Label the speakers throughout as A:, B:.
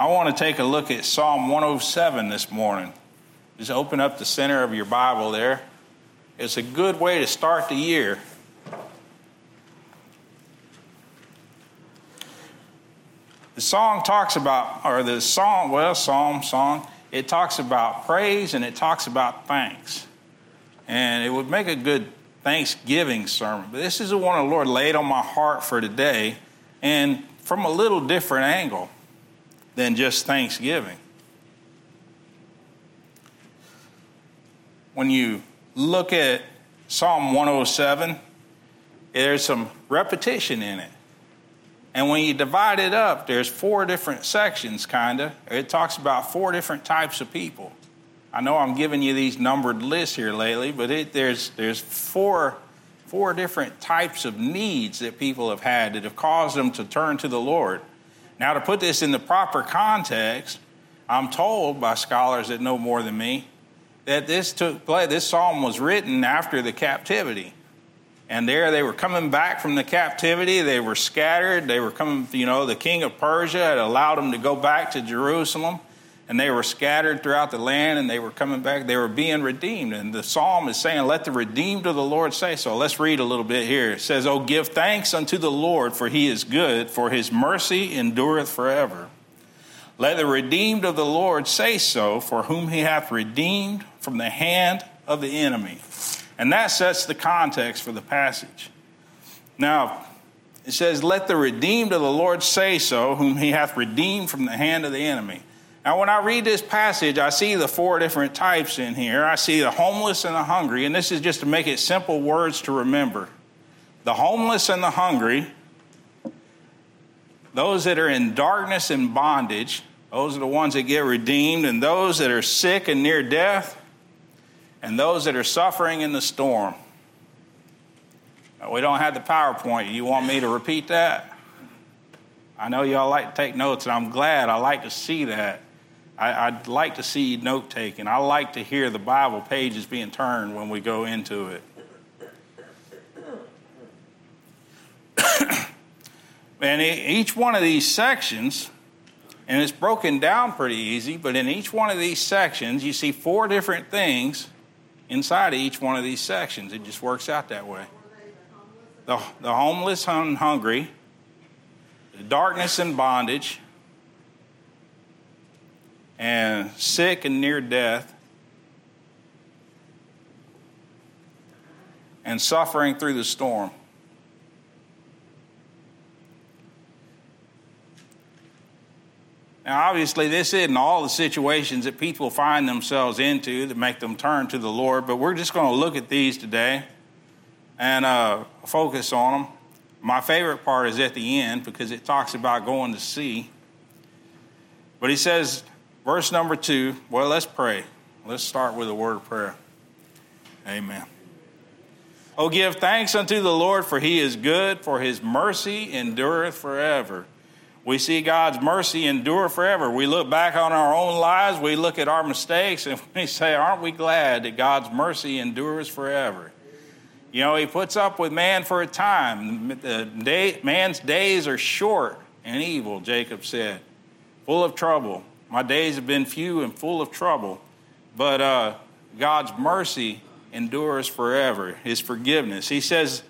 A: I want to take a look at Psalm 107 this morning. Just open up the center of your Bible there. It's a good way to start the year. The song talks about, or the song, well, psalm, song, it talks about praise and it talks about thanks. And it would make a good Thanksgiving sermon. But this is the one the Lord laid on my heart for today and from a little different angle than just Thanksgiving. When you look at Psalm 107, there's some repetition in it. And when you divide it up, there's four different sections, kind of. It talks about four different types of people. I know I'm giving you these numbered lists here lately, but it, there's, there's four, four different types of needs that people have had that have caused them to turn to the Lord. Now, to put this in the proper context, I'm told by scholars that know more than me that this took place, this psalm was written after the captivity. And there they were coming back from the captivity. They were scattered. They were coming, you know, the king of Persia had allowed them to go back to Jerusalem and they were scattered throughout the land and they were coming back. They were being redeemed. And the psalm is saying, Let the redeemed of the Lord say so. Let's read a little bit here. It says, Oh, give thanks unto the Lord, for he is good, for his mercy endureth forever. Let the redeemed of the Lord say so, for whom he hath redeemed from the hand of the enemy. And that sets the context for the passage. Now, it says, Let the redeemed of the Lord say so, whom he hath redeemed from the hand of the enemy. Now, when I read this passage, I see the four different types in here. I see the homeless and the hungry, and this is just to make it simple words to remember. The homeless and the hungry, those that are in darkness and bondage, those are the ones that get redeemed, and those that are sick and near death, and those that are suffering in the storm. Now, we don't have the PowerPoint. You want me to repeat that? I know y'all like to take notes, and I'm glad I like to see that. I, would like to see note taking. I like to hear the Bible pages being turned when we go into it. and each one of these sections, and it's broken down pretty easy, but in each one of these sections, you see four different things inside of each one of these sections. It just works out that way. The, the homeless and hungry, the darkness and bondage, and sick and near death and suffering through the storm. Now, obviously, this isn't all the situations that people find themselves into that make them turn to the Lord, but we're just going to look at these today and uh, focus on them. My favorite part is at the end because it talks about going to sea. But he says, Verse number two. Well, let's pray. Let's start with a word of prayer. Amen. Oh, give thanks unto the Lord, for he is good, for his mercy endureth forever. We see God's mercy endure forever. We look back on our own lives, we look at our mistakes, and we say, Aren't we glad that God's mercy endures forever? You know, He puts up with man for a time. Day, man's days are short and evil, Jacob said, full of trouble. My days have been few and full of trouble, but uh, God's mercy endures forever, His forgiveness. He says,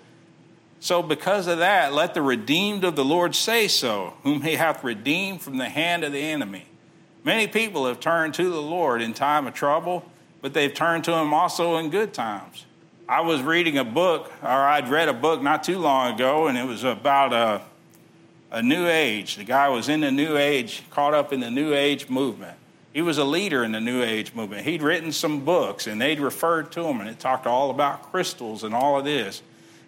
A: So because of that, let the redeemed of the Lord say so, whom He hath redeemed from the hand of the enemy. Many people have turned to the Lord in time of trouble, but they've turned to Him also in good times. I was reading a book, or I'd read a book not too long ago, and it was about a uh, a new age. The guy was in the new age, caught up in the new age movement. He was a leader in the new age movement. He'd written some books and they'd referred to him and it talked all about crystals and all of this.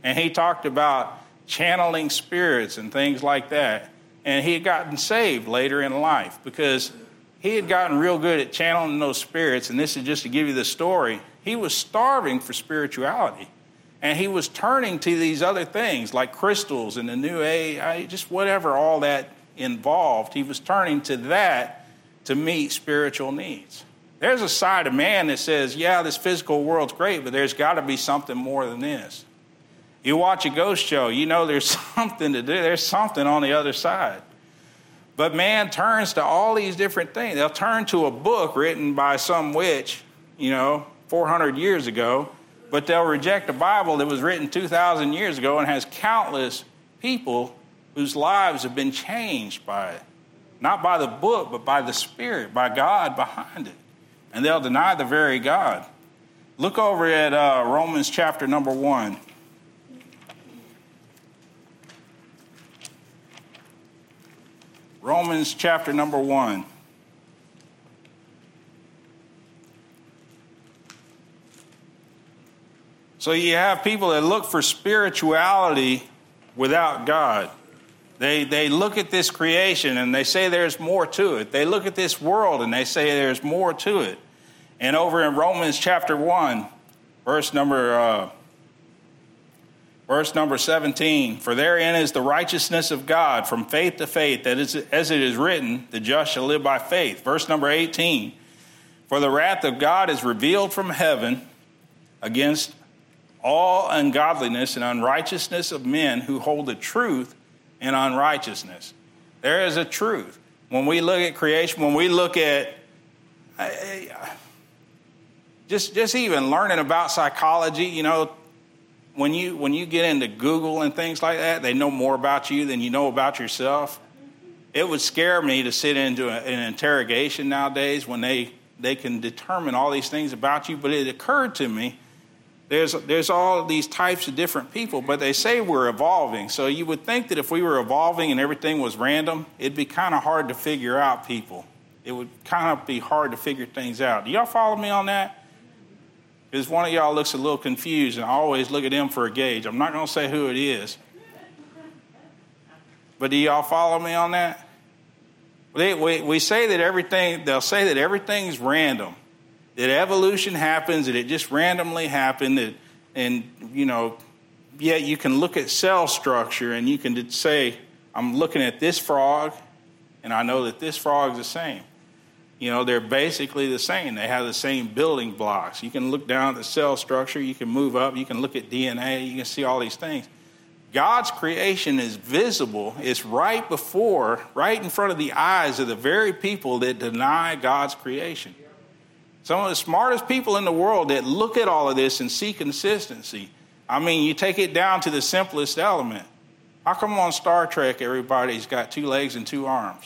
A: And he talked about channeling spirits and things like that. And he had gotten saved later in life because he had gotten real good at channeling those spirits. And this is just to give you the story. He was starving for spirituality. And he was turning to these other things like crystals and the new age, just whatever all that involved. He was turning to that to meet spiritual needs. There's a side of man that says, yeah, this physical world's great, but there's got to be something more than this. You watch a ghost show, you know there's something to do, there's something on the other side. But man turns to all these different things. They'll turn to a book written by some witch, you know, 400 years ago, but they'll reject a Bible that was written 2,000 years ago and has countless people whose lives have been changed by it. Not by the book, but by the Spirit, by God behind it. And they'll deny the very God. Look over at uh, Romans chapter number one. Romans chapter number one. So you have people that look for spirituality without God. They, they look at this creation and they say there's more to it. They look at this world and they say there's more to it. And over in Romans chapter 1, verse number, uh, verse number 17, for therein is the righteousness of God from faith to faith, that is, as it is written, the just shall live by faith. Verse number 18, for the wrath of God is revealed from heaven against all ungodliness and unrighteousness of men who hold the truth in unrighteousness. There is a truth. When we look at creation, when we look at just just even learning about psychology, you know, when you when you get into Google and things like that, they know more about you than you know about yourself. It would scare me to sit into a, an interrogation nowadays when they they can determine all these things about you. But it occurred to me there's, there's all these types of different people, but they say we're evolving. So you would think that if we were evolving and everything was random, it'd be kind of hard to figure out people. It would kind of be hard to figure things out. Do y'all follow me on that? Because one of y'all looks a little confused, and I always look at them for a gauge. I'm not going to say who it is. But do y'all follow me on that? They, we, we say that everything, they'll say that everything's random that evolution happens, that it just randomly happened, that, and, you know, yet you can look at cell structure and you can say, I'm looking at this frog, and I know that this frog's the same. You know, they're basically the same. They have the same building blocks. You can look down at the cell structure, you can move up, you can look at DNA, you can see all these things. God's creation is visible, it's right before, right in front of the eyes of the very people that deny God's creation. Some of the smartest people in the world that look at all of this and see consistency. I mean, you take it down to the simplest element. How come on Star Trek everybody's got two legs and two arms?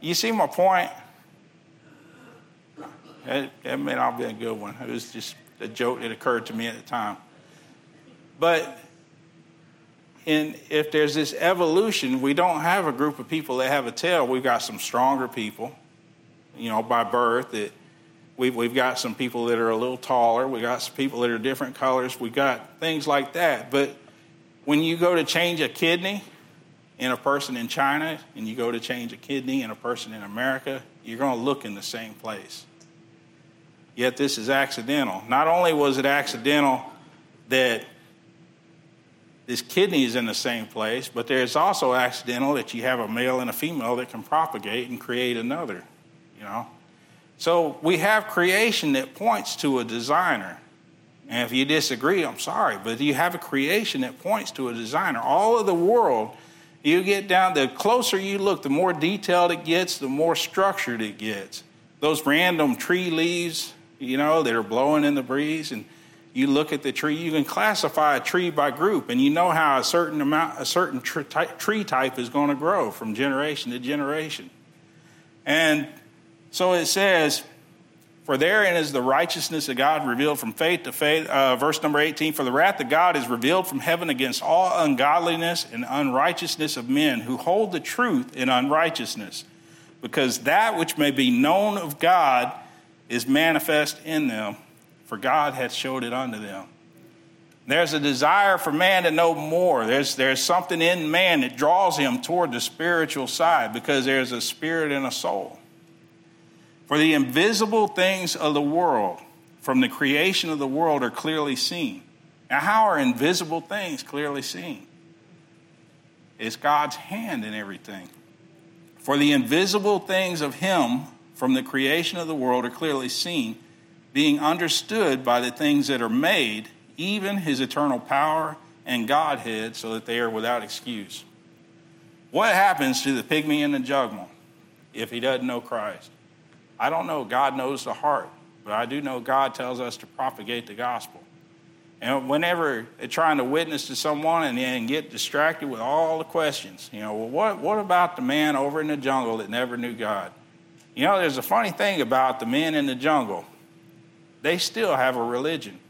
A: You see my point? That, that may not be a good one. It was just a joke that occurred to me at the time. But in, if there's this evolution, we don't have a group of people that have a tail. We've got some stronger people you know, by birth. It, we've, we've got some people that are a little taller. We've got some people that are different colors. We've got things like that. But when you go to change a kidney in a person in China and you go to change a kidney in a person in America, you're going to look in the same place. Yet this is accidental. Not only was it accidental that this kidney is in the same place, but there's also accidental that you have a male and a female that can propagate and create another know. So we have creation that points to a designer. And if you disagree, I'm sorry, but you have a creation that points to a designer. All of the world, you get down, the closer you look, the more detailed it gets, the more structured it gets. Those random tree leaves, you know, that are blowing in the breeze, and you look at the tree, you can classify a tree by group, and you know how a certain amount, a certain tree type is going to grow from generation to generation. And so it says, For therein is the righteousness of God revealed from faith to faith. Uh, verse number 18 For the wrath of God is revealed from heaven against all ungodliness and unrighteousness of men who hold the truth in unrighteousness, because that which may be known of God is manifest in them, for God hath showed it unto them. There's a desire for man to know more. There's, there's something in man that draws him toward the spiritual side because there's a spirit and a soul. For the invisible things of the world from the creation of the world are clearly seen. Now, how are invisible things clearly seen? It's God's hand in everything. For the invisible things of Him from the creation of the world are clearly seen, being understood by the things that are made, even His eternal power and Godhead, so that they are without excuse. What happens to the pygmy and the jugmal if he doesn't know Christ? I don't know. God knows the heart, but I do know God tells us to propagate the gospel. And whenever they're trying to witness to someone and then get distracted with all the questions, you know, well, what, what about the man over in the jungle that never knew God? You know, there's a funny thing about the men in the jungle. They still have a religion.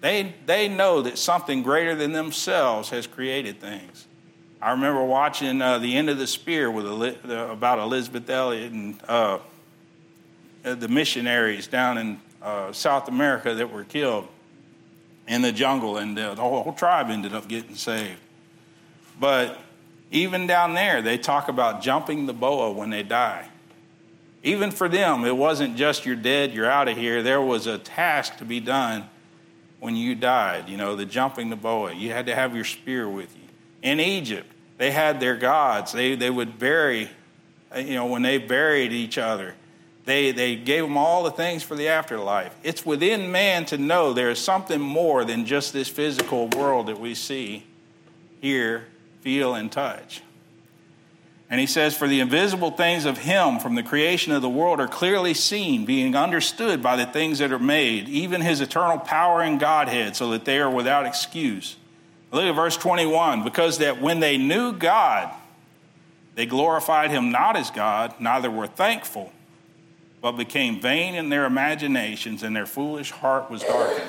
A: They, they know that something greater than themselves has created things. I remember watching uh, The End of the Spear with about Elisabeth Elliot and uh, the missionaries down in uh, South America that were killed in the jungle, and the whole, whole tribe ended up getting saved. But even down there, they talk about jumping the boa when they die. Even for them, it wasn't just you're dead, you're out of here. There was a task to be done when you died, you know, the jumping the boa. You had to have your spear with you. In Egypt, they had their gods. They, they would bury, uh, you know, when they buried each other, they, they gave them all the things for the afterlife. It's within man to know there is something more than just this physical world that we see, hear, feel, and touch. And he says, For the invisible things of him from the creation of the world are clearly seen, being understood by the things that are made, even his eternal power and Godhead, so that they are without excuse. Look at verse 21 because that when they knew God, they glorified him not as God, neither were thankful, but became vain in their imaginations, and their foolish heart was darkened.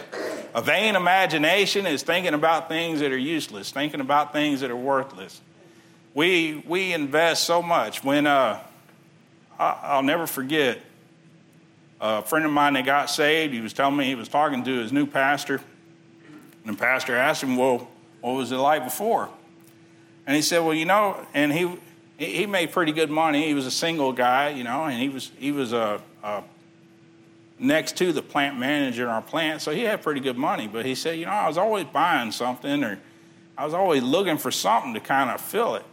A: A vain imagination is thinking about things that are useless, thinking about things that are worthless. We, we invest so much. When uh, I, will never forget a friend of mine that got saved, he was telling me he was talking to his new pastor, and the pastor asked him, Well, what was it like before? And he said, Well, you know, and he, he made pretty good money. He was a single guy, you know, and he was, he was a, a next to the plant manager in our plant, so he had pretty good money. But he said, You know, I was always buying something or I was always looking for something to kind of fill it.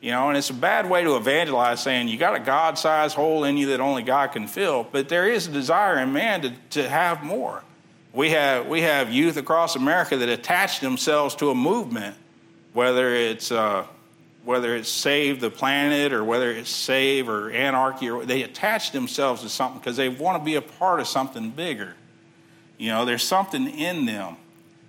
A: You know, and it's a bad way to evangelize saying you got a God sized hole in you that only God can fill, but there is a desire in man to, to have more. We have, we have youth across America that attach themselves to a movement, whether it's, uh, whether it's Save the Planet or whether it's Save or Anarchy, or, they attach themselves to something because they want to be a part of something bigger. You know, there's something in them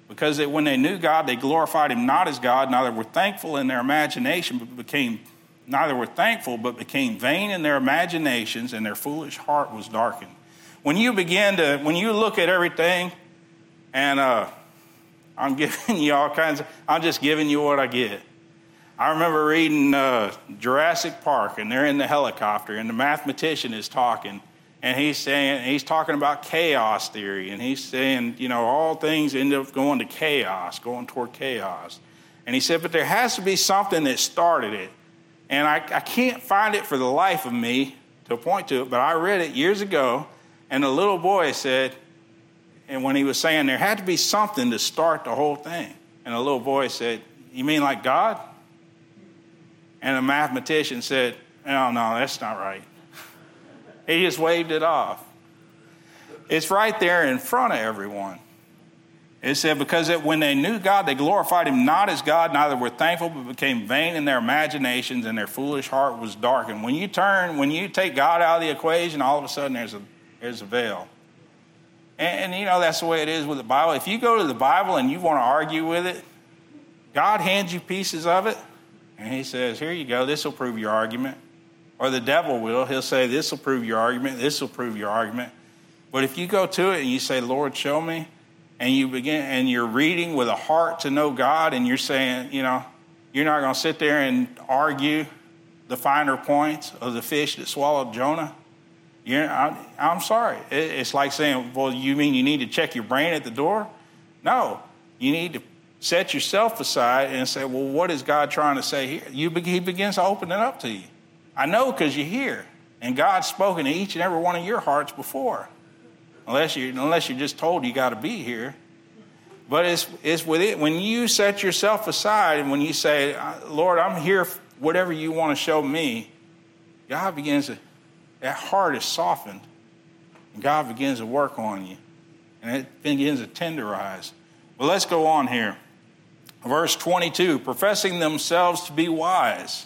A: because they, when they knew God, they glorified Him not as God, neither were thankful in their imagination, but became neither were thankful, but became vain in their imaginations, and their foolish heart was darkened when you begin to, when you look at everything, and uh, I'm giving you all kinds of, I'm just giving you what I get. I remember reading uh, Jurassic Park, and they're in the helicopter, and the mathematician is talking, and he's saying, he's talking about chaos theory, and he's saying, you know, all things end up going to chaos, going toward chaos. And he said, but there has to be something that started it. And I, I can't find it for the life of me to point to it, but I read it years ago, and the little boy said, and when he was saying there had to be something to start the whole thing, and the little boy said, You mean like God? And the mathematician said, No, no, that's not right. he just waved it off. It's right there in front of everyone. It said, Because it, when they knew God, they glorified him not as God, neither were thankful, but became vain in their imaginations, and their foolish heart was darkened. When you turn, when you take God out of the equation, all of a sudden there's a there's a veil. And, and, you know, that's the way it is with the Bible. If you go to the Bible and you want to argue with it, God hands you pieces of it, and He says, Here you go, this will prove your argument. Or the devil will. He'll say, This will prove your argument, this will prove your argument. But if you go to it and you say, Lord, show me, and you begin and you're reading with a heart to know God, and you're saying, you know, you're not going to sit there and argue the finer points of the fish that swallowed Jonah you I, am sorry. It, it's like saying, well, you mean you need to check your brain at the door? No, you need to set yourself aside and say, well, what is God trying to say here? You, he begins to open it up to you. I know because you're here, and God's spoken to each and every one of your hearts before, unless you unless you're just told you got to be here. But it's it's with it when you set yourself aside and when you say, Lord, I'm here. Whatever you want to show me, God begins to that heart is softened. And God begins to work on you. And it begins to tenderize. But let's go on here. Verse 22 professing themselves to be wise,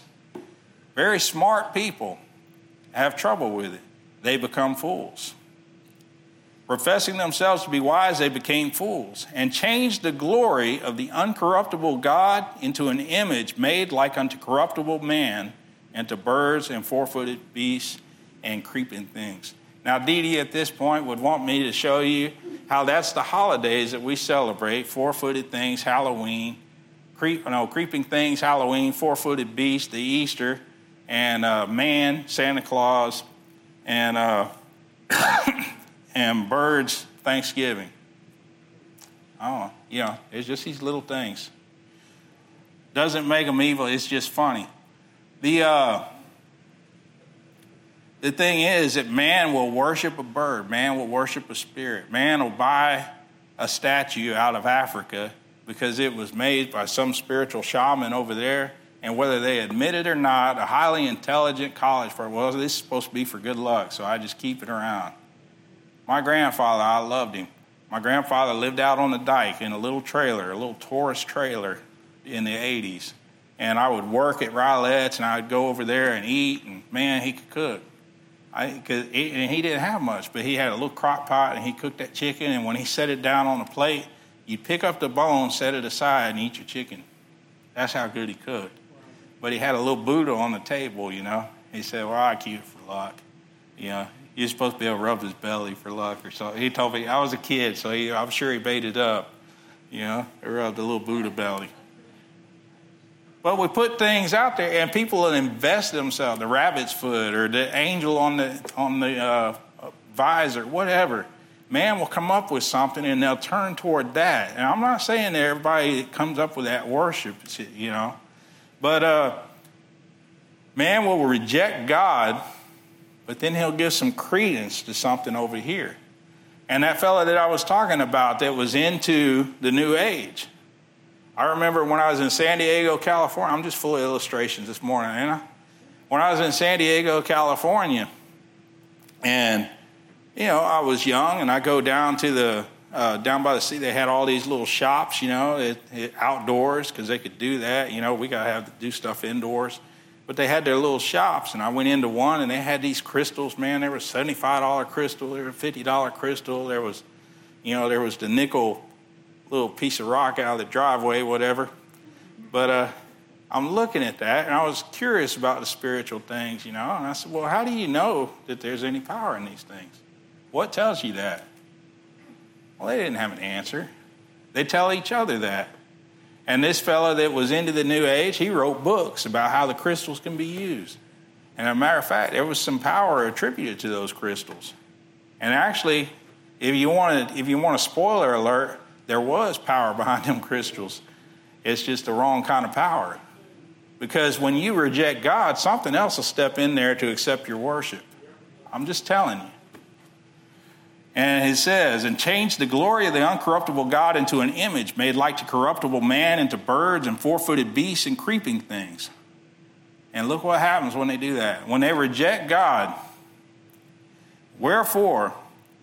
A: very smart people have trouble with it. They become fools. Professing themselves to be wise, they became fools and changed the glory of the uncorruptible God into an image made like unto corruptible man and to birds and four footed beasts and creeping things. Now, Dee Dee at this point would want me to show you how that's the holidays that we celebrate four footed things, Halloween, creep, no, creeping things, Halloween, four footed beast, the Easter, and uh, man, Santa Claus, and, uh, and birds, Thanksgiving. Oh, yeah, it's just these little things. Doesn't make them evil, it's just funny. The. Uh, the thing is that man will worship a bird, man will worship a spirit, man will buy a statue out of Africa because it was made by some spiritual shaman over there. And whether they admit it or not, a highly intelligent college for, well, this is supposed to be for good luck, so I just keep it around. My grandfather, I loved him. My grandfather lived out on the dike in a little trailer, a little tourist trailer in the 80s. And I would work at Rylette's and I would go over there and eat, and man, he could cook. I, cause he, and he didn't have much, but he had a little crock pot and he cooked that chicken. And when he set it down on the plate, you'd pick up the bone, set it aside, and eat your chicken. That's how good he cooked. But he had a little Buddha on the table, you know. He said, Well, I keep it for luck. You know, you're supposed to be able to rub his belly for luck or something. He told me, I was a kid, so he, I'm sure he baited up, you know, he rubbed a little Buddha belly. Well, we put things out there, and people invest themselves the rabbit's foot or the angel on the on the uh, visor, whatever. Man will come up with something, and they'll turn toward that. And I'm not saying that everybody comes up with that worship, you know, but uh, man will reject God, but then he'll give some credence to something over here. And that fella that I was talking about that was into the new age I remember when I was in San Diego, California. I'm just full of illustrations this morning, ain't I? When I was in San Diego, California, and you know, I was young, and I go down to the uh, down by the sea. They had all these little shops, you know, it, it, outdoors because they could do that. You know, we gotta have to do stuff indoors, but they had their little shops, and I went into one, and they had these crystals. Man, there was seventy five dollar crystal, there was fifty dollar crystal, there was, you know, there was the nickel little piece of rock out of the driveway, whatever. But uh, I'm looking at that, and I was curious about the spiritual things, you know. And I said, Well, how do you know that there's any power in these things? What tells you that? Well, they didn't have an answer. They tell each other that. And this fellow that was into the New Age, he wrote books about how the crystals can be used. And as a matter of fact, there was some power attributed to those crystals. And actually, if you want if you want a spoiler alert, there was power behind them crystals. It's just the wrong kind of power. Because when you reject God, something else will step in there to accept your worship. I'm just telling you. And he says, and change the glory of the uncorruptible God into an image made like to corruptible man, into birds and four footed beasts and creeping things. And look what happens when they do that. When they reject God, wherefore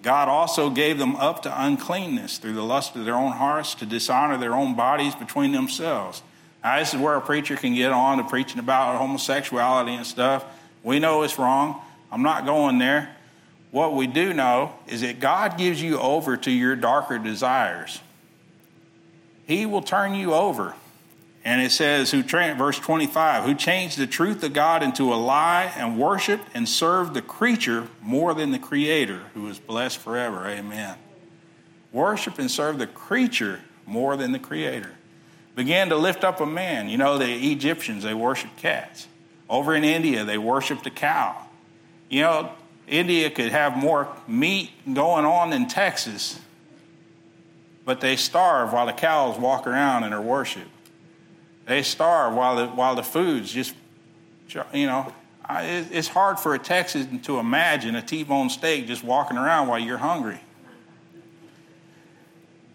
A: God also gave them up to uncleanness through the lust of their own hearts to dishonor their own bodies between themselves. Now, this is where a preacher can get on to preaching about homosexuality and stuff. We know it's wrong. I'm not going there. What we do know is that God gives you over to your darker desires. He will turn you over. And it says, who verse 25, who changed the truth of God into a lie and worshiped and served the creature more than the creator, who is blessed forever. Amen. Worship and serve the creature more than the creator. Began to lift up a man. You know, the Egyptians, they worshiped cats. Over in India, they worshiped a cow. You know, India could have more meat going on than Texas, but they starve while the cows walk around and are worshiped. They starve while the, while the food's just, you know, I, it's hard for a Texan to imagine a T-bone steak just walking around while you're hungry.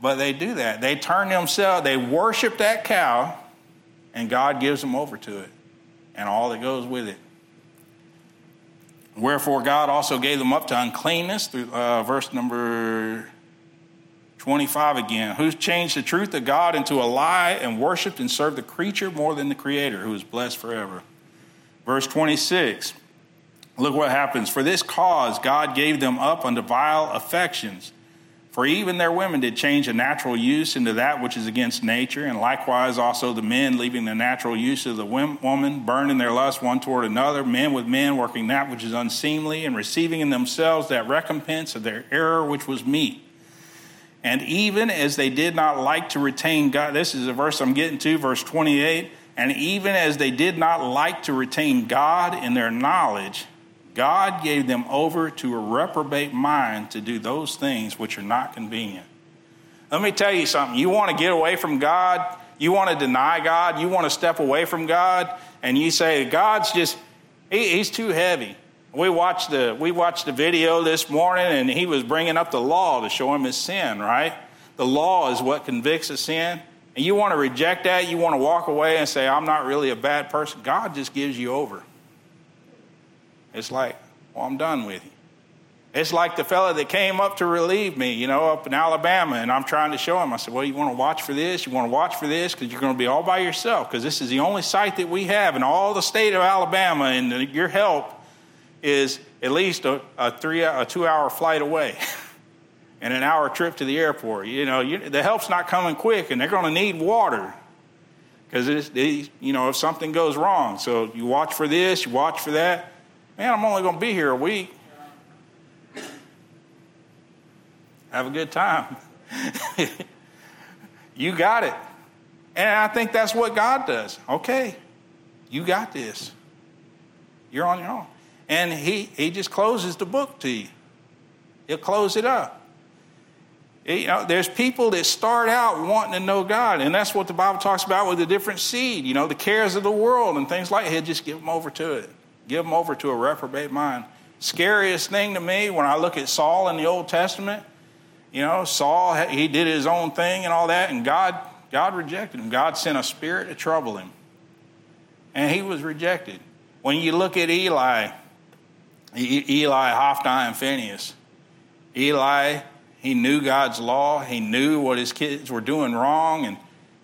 A: But they do that. They turn themselves, they worship that cow, and God gives them over to it and all that goes with it. Wherefore, God also gave them up to uncleanness, through, uh, verse number 25 again, who changed the truth of God into a lie and worshiped and served the creature more than the creator, who is blessed forever. Verse 26, look what happens. For this cause God gave them up unto vile affections. For even their women did change a natural use into that which is against nature, and likewise also the men, leaving the natural use of the woman, burning their lust one toward another, men with men, working that which is unseemly, and receiving in themselves that recompense of their error which was meet. And even as they did not like to retain God, this is a verse I'm getting to, verse 28. And even as they did not like to retain God in their knowledge, God gave them over to a reprobate mind to do those things which are not convenient. Let me tell you something. You want to get away from God, you want to deny God, you want to step away from God, and you say, God's just, he, he's too heavy we watched the we watched the video this morning and he was bringing up the law to show him his sin right the law is what convicts of sin and you want to reject that you want to walk away and say i'm not really a bad person god just gives you over it's like well i'm done with you it's like the fella that came up to relieve me you know up in alabama and i'm trying to show him i said well you want to watch for this you want to watch for this because you're going to be all by yourself because this is the only site that we have in all the state of alabama and uh, your help is at least a, a three a two hour flight away and an hour trip to the airport. You know, you, the help's not coming quick, and they're going to need water because you know if something goes wrong. So you watch for this, you watch for that. Man, I'm only going to be here a week. Have a good time. you got it. And I think that's what God does. Okay, you got this. You're on your own and he, he just closes the book to you. He'll close it up. It, you know, there's people that start out wanting to know God, and that's what the Bible talks about with the different seed, you know, the cares of the world and things like that. He'll just give them over to it, give them over to a reprobate mind. Scariest thing to me when I look at Saul in the Old Testament, you know, Saul, he did his own thing and all that, and God, God rejected him. God sent a spirit to trouble him, and he was rejected. When you look at Eli, Eli, Hophni, and Phinehas. Eli, he knew God's law. He knew what his kids were doing wrong. And,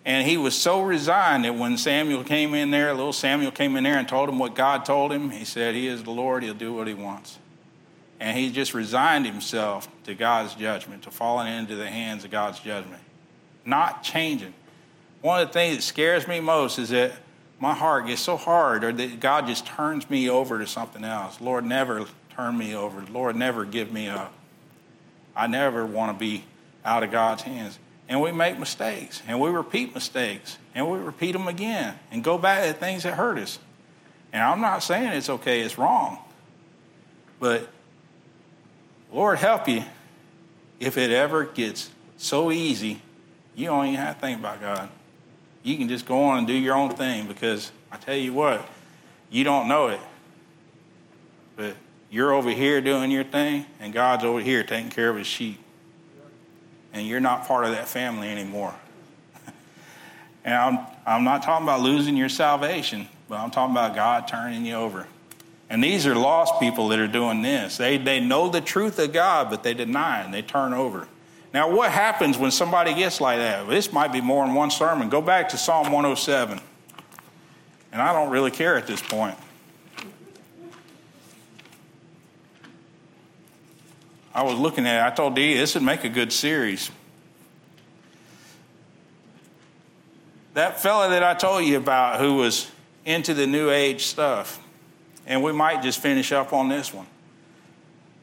A: and he was so resigned that when Samuel came in there, little Samuel came in there and told him what God told him, he said, He is the Lord. He'll do what he wants. And he just resigned himself to God's judgment, to falling into the hands of God's judgment, not changing. One of the things that scares me most is that my heart gets so hard, or that God just turns me over to something else. Lord, never turn me over. Lord, never give me up. I never want to be out of God's hands. And we make mistakes, and we repeat mistakes, and we repeat them again, and go back to things that hurt us. And I'm not saying it's okay, it's wrong. But Lord, help you if it ever gets so easy, you don't even have to think about God you can just go on and do your own thing because I tell you what, you don't know it. But you're over here doing your thing, and God's over here taking care of his sheep. And you're not part of that family anymore. and I'm, I'm not talking about losing your salvation, but I'm talking about God turning you over. And these are lost people that are doing this. They, they know the truth of God, but they deny it and they turn over. Now, what happens when somebody gets like that? This might be more than one sermon. Go back to Psalm 107. And I don't really care at this point. I was looking at it, I told Dee, this would make a good series. That fella that I told you about who was into the new age stuff, and we might just finish up on this one.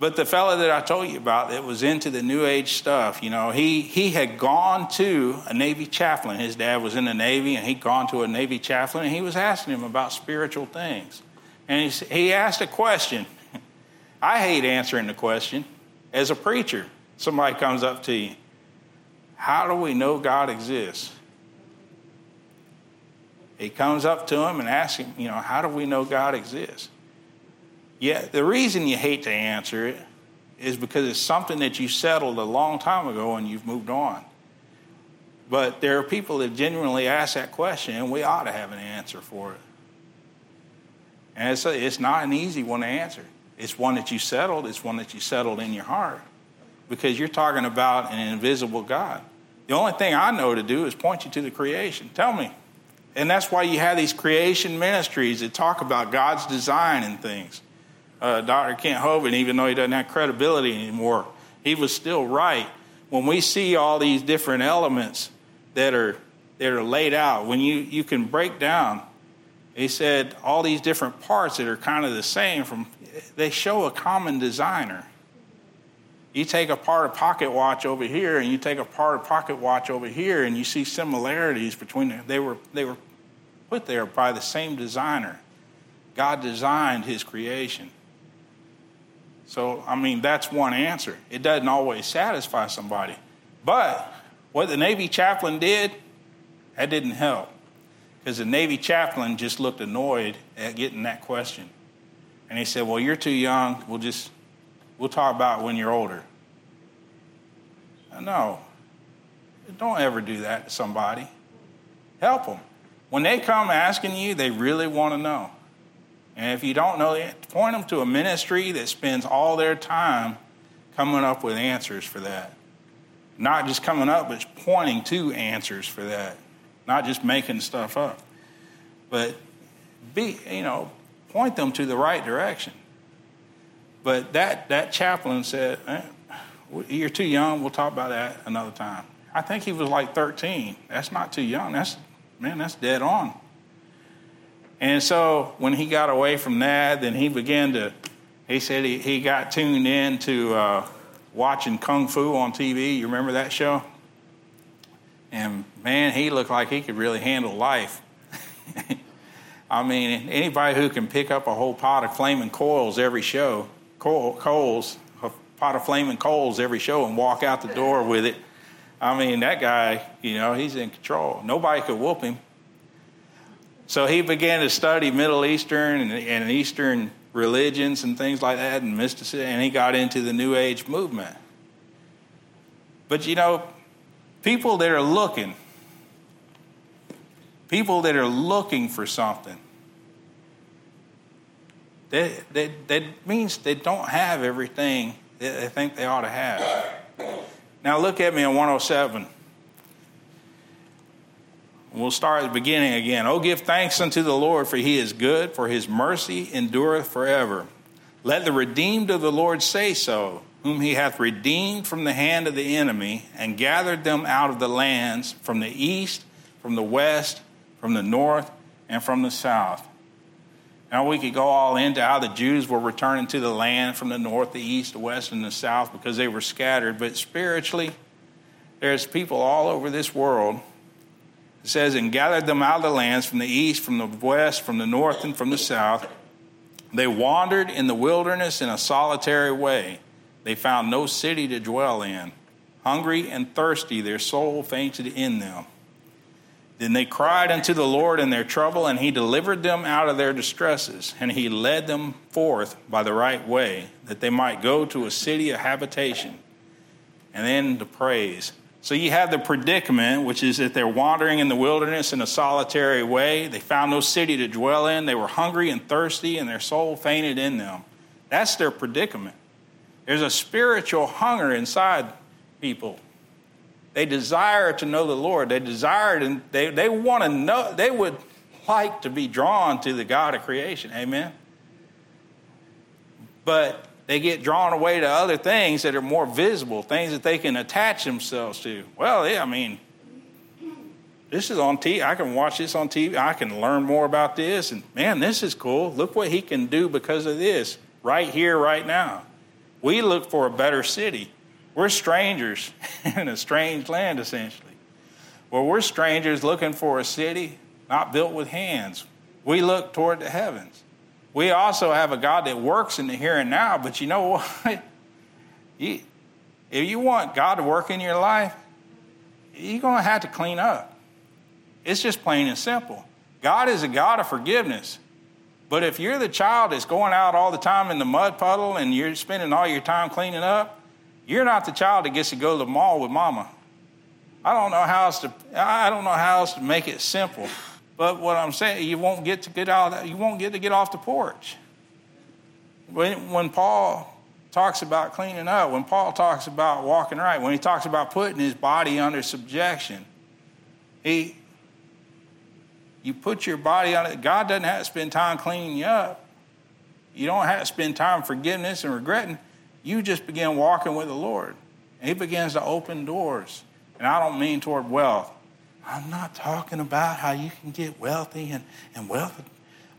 A: But the fellow that I told you about that was into the New Age stuff, you know, he, he had gone to a Navy chaplain. His dad was in the Navy, and he'd gone to a Navy chaplain, and he was asking him about spiritual things. And he, he asked a question. I hate answering the question. As a preacher, somebody comes up to you, How do we know God exists? He comes up to him and asks him, You know, how do we know God exists? Yeah, the reason you hate to answer it is because it's something that you settled a long time ago and you've moved on. But there are people that genuinely ask that question, and we ought to have an answer for it. And it's, a, it's not an easy one to answer. It's one that you settled, it's one that you settled in your heart because you're talking about an invisible God. The only thing I know to do is point you to the creation. Tell me. And that's why you have these creation ministries that talk about God's design and things uh, Dr. Kent Hovind, even though he doesn't have credibility anymore, he was still right. When we see all these different elements that are that are laid out, when you you can break down, he said all these different parts that are kind of the same from they show a common designer. You take a part of pocket watch over here, and you take a part of pocket watch over here, and you see similarities between them. They were they were put there by the same designer. God designed His creation. So, I mean, that's one answer. It doesn't always satisfy somebody. But what the Navy chaplain did, that didn't help. Because the Navy chaplain just looked annoyed at getting that question. And he said, Well, you're too young. We'll just, we'll talk about when you're older. No, don't ever do that to somebody. Help them. When they come asking you, they really want to know. And if you don't know, point them to a ministry that spends all their time coming up with answers for that. Not just coming up, but pointing to answers for that. Not just making stuff up. But be, you know, point them to the right direction. But that, that chaplain said, eh, You're too young. We'll talk about that another time. I think he was like 13. That's not too young. That's, man, that's dead on. And so when he got away from that, then he began to, he said he, he got tuned in to uh, watching Kung Fu on TV. You remember that show? And man, he looked like he could really handle life. I mean, anybody who can pick up a whole pot of flaming coals every show, coals, a pot of flaming coals every show and walk out the door with it. I mean, that guy, you know, he's in control. Nobody could whoop him. So he began to study Middle Eastern and, and Eastern religions and things like that and mysticism, and he got into the New Age movement. But you know, people that are looking, people that are looking for something, that, that, that means they don't have everything that they think they ought to have. Now, look at me on 107. We'll start at the beginning again. Oh, give thanks unto the Lord, for he is good, for his mercy endureth forever. Let the redeemed of the Lord say so, whom he hath redeemed from the hand of the enemy, and gathered them out of the lands from the east, from the west, from the north, and from the south. Now we could go all into how the Jews were returning to the land from the north, the east, the west, and the south because they were scattered, but spiritually, there's people all over this world it says, And gathered them out of the lands from the east, from the west, from the north, and from the south. They wandered in the wilderness in a solitary way. They found no city to dwell in. Hungry and thirsty, their soul fainted in them. Then they cried unto the Lord in their trouble, and he delivered them out of their distresses, and he led them forth by the right way, that they might go to a city of habitation. And then the praise so you have the predicament, which is that they're wandering in the wilderness in a solitary way. They found no city to dwell in. They were hungry and thirsty, and their soul fainted in them. That's their predicament. There's a spiritual hunger inside people. They desire to know the Lord. They desire and they, they want to know, they would like to be drawn to the God of creation. Amen. But they get drawn away to other things that are more visible, things that they can attach themselves to. Well, yeah, I mean, this is on TV. I can watch this on TV. I can learn more about this. And man, this is cool. Look what he can do because of this right here, right now. We look for a better city. We're strangers in a strange land, essentially. Well, we're strangers looking for a city not built with hands. We look toward the heavens we also have a God that works in the here and now, but you know what? if you want God to work in your life, you're going to have to clean up. It's just plain and simple. God is a God of forgiveness. But if you're the child that's going out all the time in the mud puddle and you're spending all your time cleaning up, you're not the child that gets to go to the mall with mama. I don't know how else to, I don't know how else to make it simple. But what I'm saying, you won't get to get out. That, you won't get to get off the porch. When, when Paul talks about cleaning up, when Paul talks about walking right, when he talks about putting his body under subjection, he you put your body on it. God doesn't have to spend time cleaning you up. You don't have to spend time forgiveness and regretting. You just begin walking with the Lord. And he begins to open doors. And I don't mean toward wealth. I'm not talking about how you can get wealthy and, and wealth,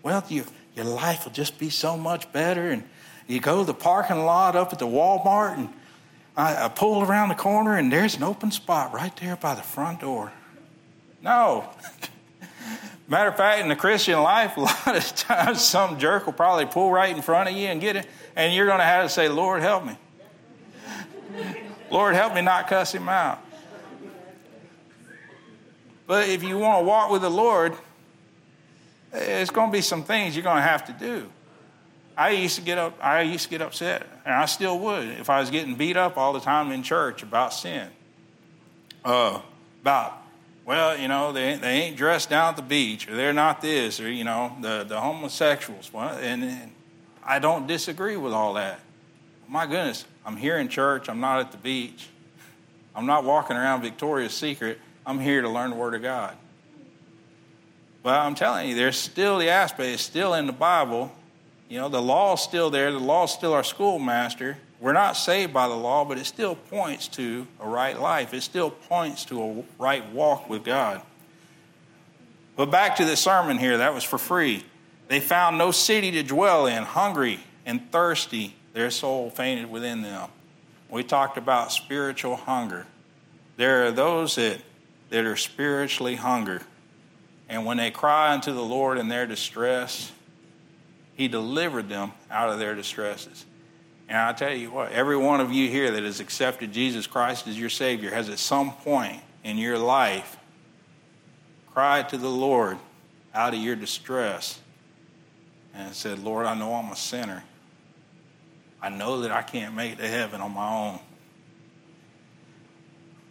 A: wealth your, your life will just be so much better. And you go to the parking lot up at the Walmart and I, I pull around the corner and there's an open spot right there by the front door. No. Matter of fact, in the Christian life, a lot of times some jerk will probably pull right in front of you and get it, and you're going to have to say, Lord, help me. Lord, help me not cuss him out. But if you want to walk with the Lord, it's going to be some things you're going to have to do. I used to get up. I used to get upset, and I still would if I was getting beat up all the time in church about sin. Uh, about well, you know, they they ain't dressed down at the beach, or they're not this, or you know, the the homosexuals. Well, and, and I don't disagree with all that. My goodness, I'm here in church. I'm not at the beach. I'm not walking around Victoria's Secret I'm here to learn the Word of God. But I'm telling you, there's still the aspect, it's still in the Bible. You know, the law's still there, the law's still our schoolmaster. We're not saved by the law, but it still points to a right life. It still points to a right walk with God. But back to the sermon here, that was for free. They found no city to dwell in, hungry and thirsty, their soul fainted within them. We talked about spiritual hunger. There are those that that are spiritually hungry. And when they cry unto the Lord in their distress, He delivered them out of their distresses. And I tell you what, every one of you here that has accepted Jesus Christ as your Savior has at some point in your life cried to the Lord out of your distress and said, Lord, I know I'm a sinner. I know that I can't make it to heaven on my own.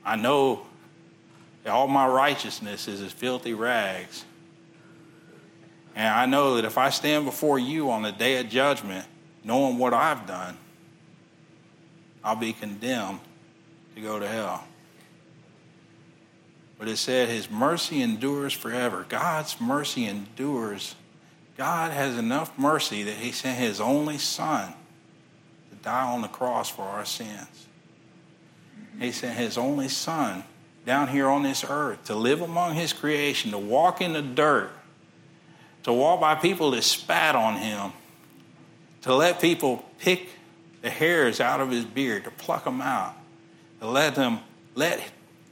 A: I know all my righteousness is as filthy rags. And I know that if I stand before you on the day of judgment, knowing what I've done, I'll be condemned to go to hell. But it said, His mercy endures forever. God's mercy endures. God has enough mercy that He sent His only Son to die on the cross for our sins. He sent His only Son down here on this earth, to live among his creation, to walk in the dirt, to walk by people that spat on him, to let people pick the hairs out of his beard, to pluck them out, to let them let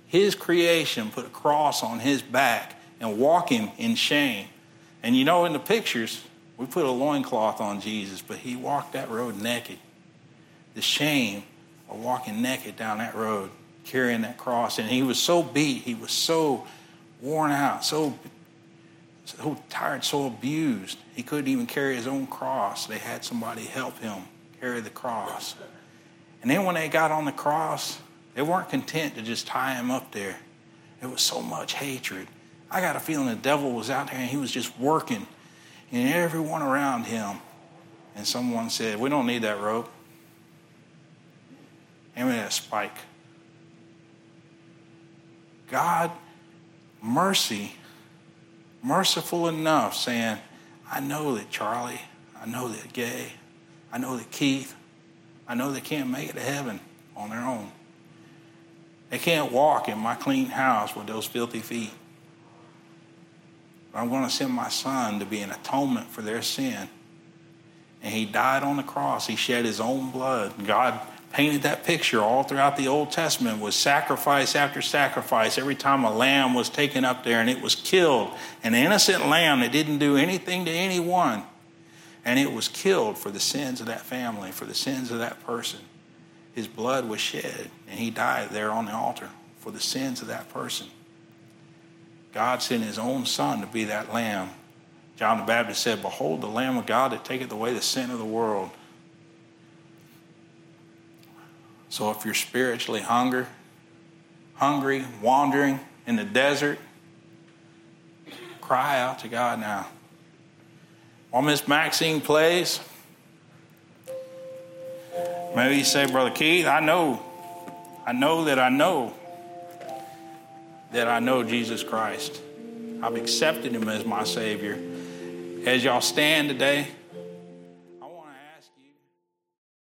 A: his creation put a cross on his back and walk him in shame. And you know, in the pictures, we put a loincloth on Jesus, but he walked that road naked. The shame of walking naked down that road carrying that cross. And he was so beat, he was so worn out, so, so tired, so abused. He couldn't even carry his own cross. They had somebody help him carry the cross. And then when they got on the cross, they weren't content to just tie him up there. There was so much hatred. I got a feeling the devil was out there and he was just working, and everyone around him. And someone said, We don't need that rope. Hand me that spike. God mercy, merciful enough, saying, I know that Charlie, I know that Gay, I know that Keith, I know they can't make it to heaven on their own. They can't walk in my clean house with those filthy feet. But I'm going to send my son to be an atonement for their sin. And he died on the cross. He shed his own blood. God painted that picture all throughout the Old Testament was sacrifice after sacrifice. Every time a lamb was taken up there and it was killed, an innocent lamb that didn't do anything to anyone, and it was killed for the sins of that family, for the sins of that person. His blood was shed, and he died there on the altar for the sins of that person. God sent his own son to be that lamb. John the Baptist said, Behold the Lamb of God that taketh away the sin of the world. So if you're spiritually hungry, hungry, wandering in the desert, cry out to God now. While Miss Maxine plays, maybe you say, Brother Keith, I know, I know that I know that I know Jesus Christ. I've accepted him as my Savior. As y'all stand today,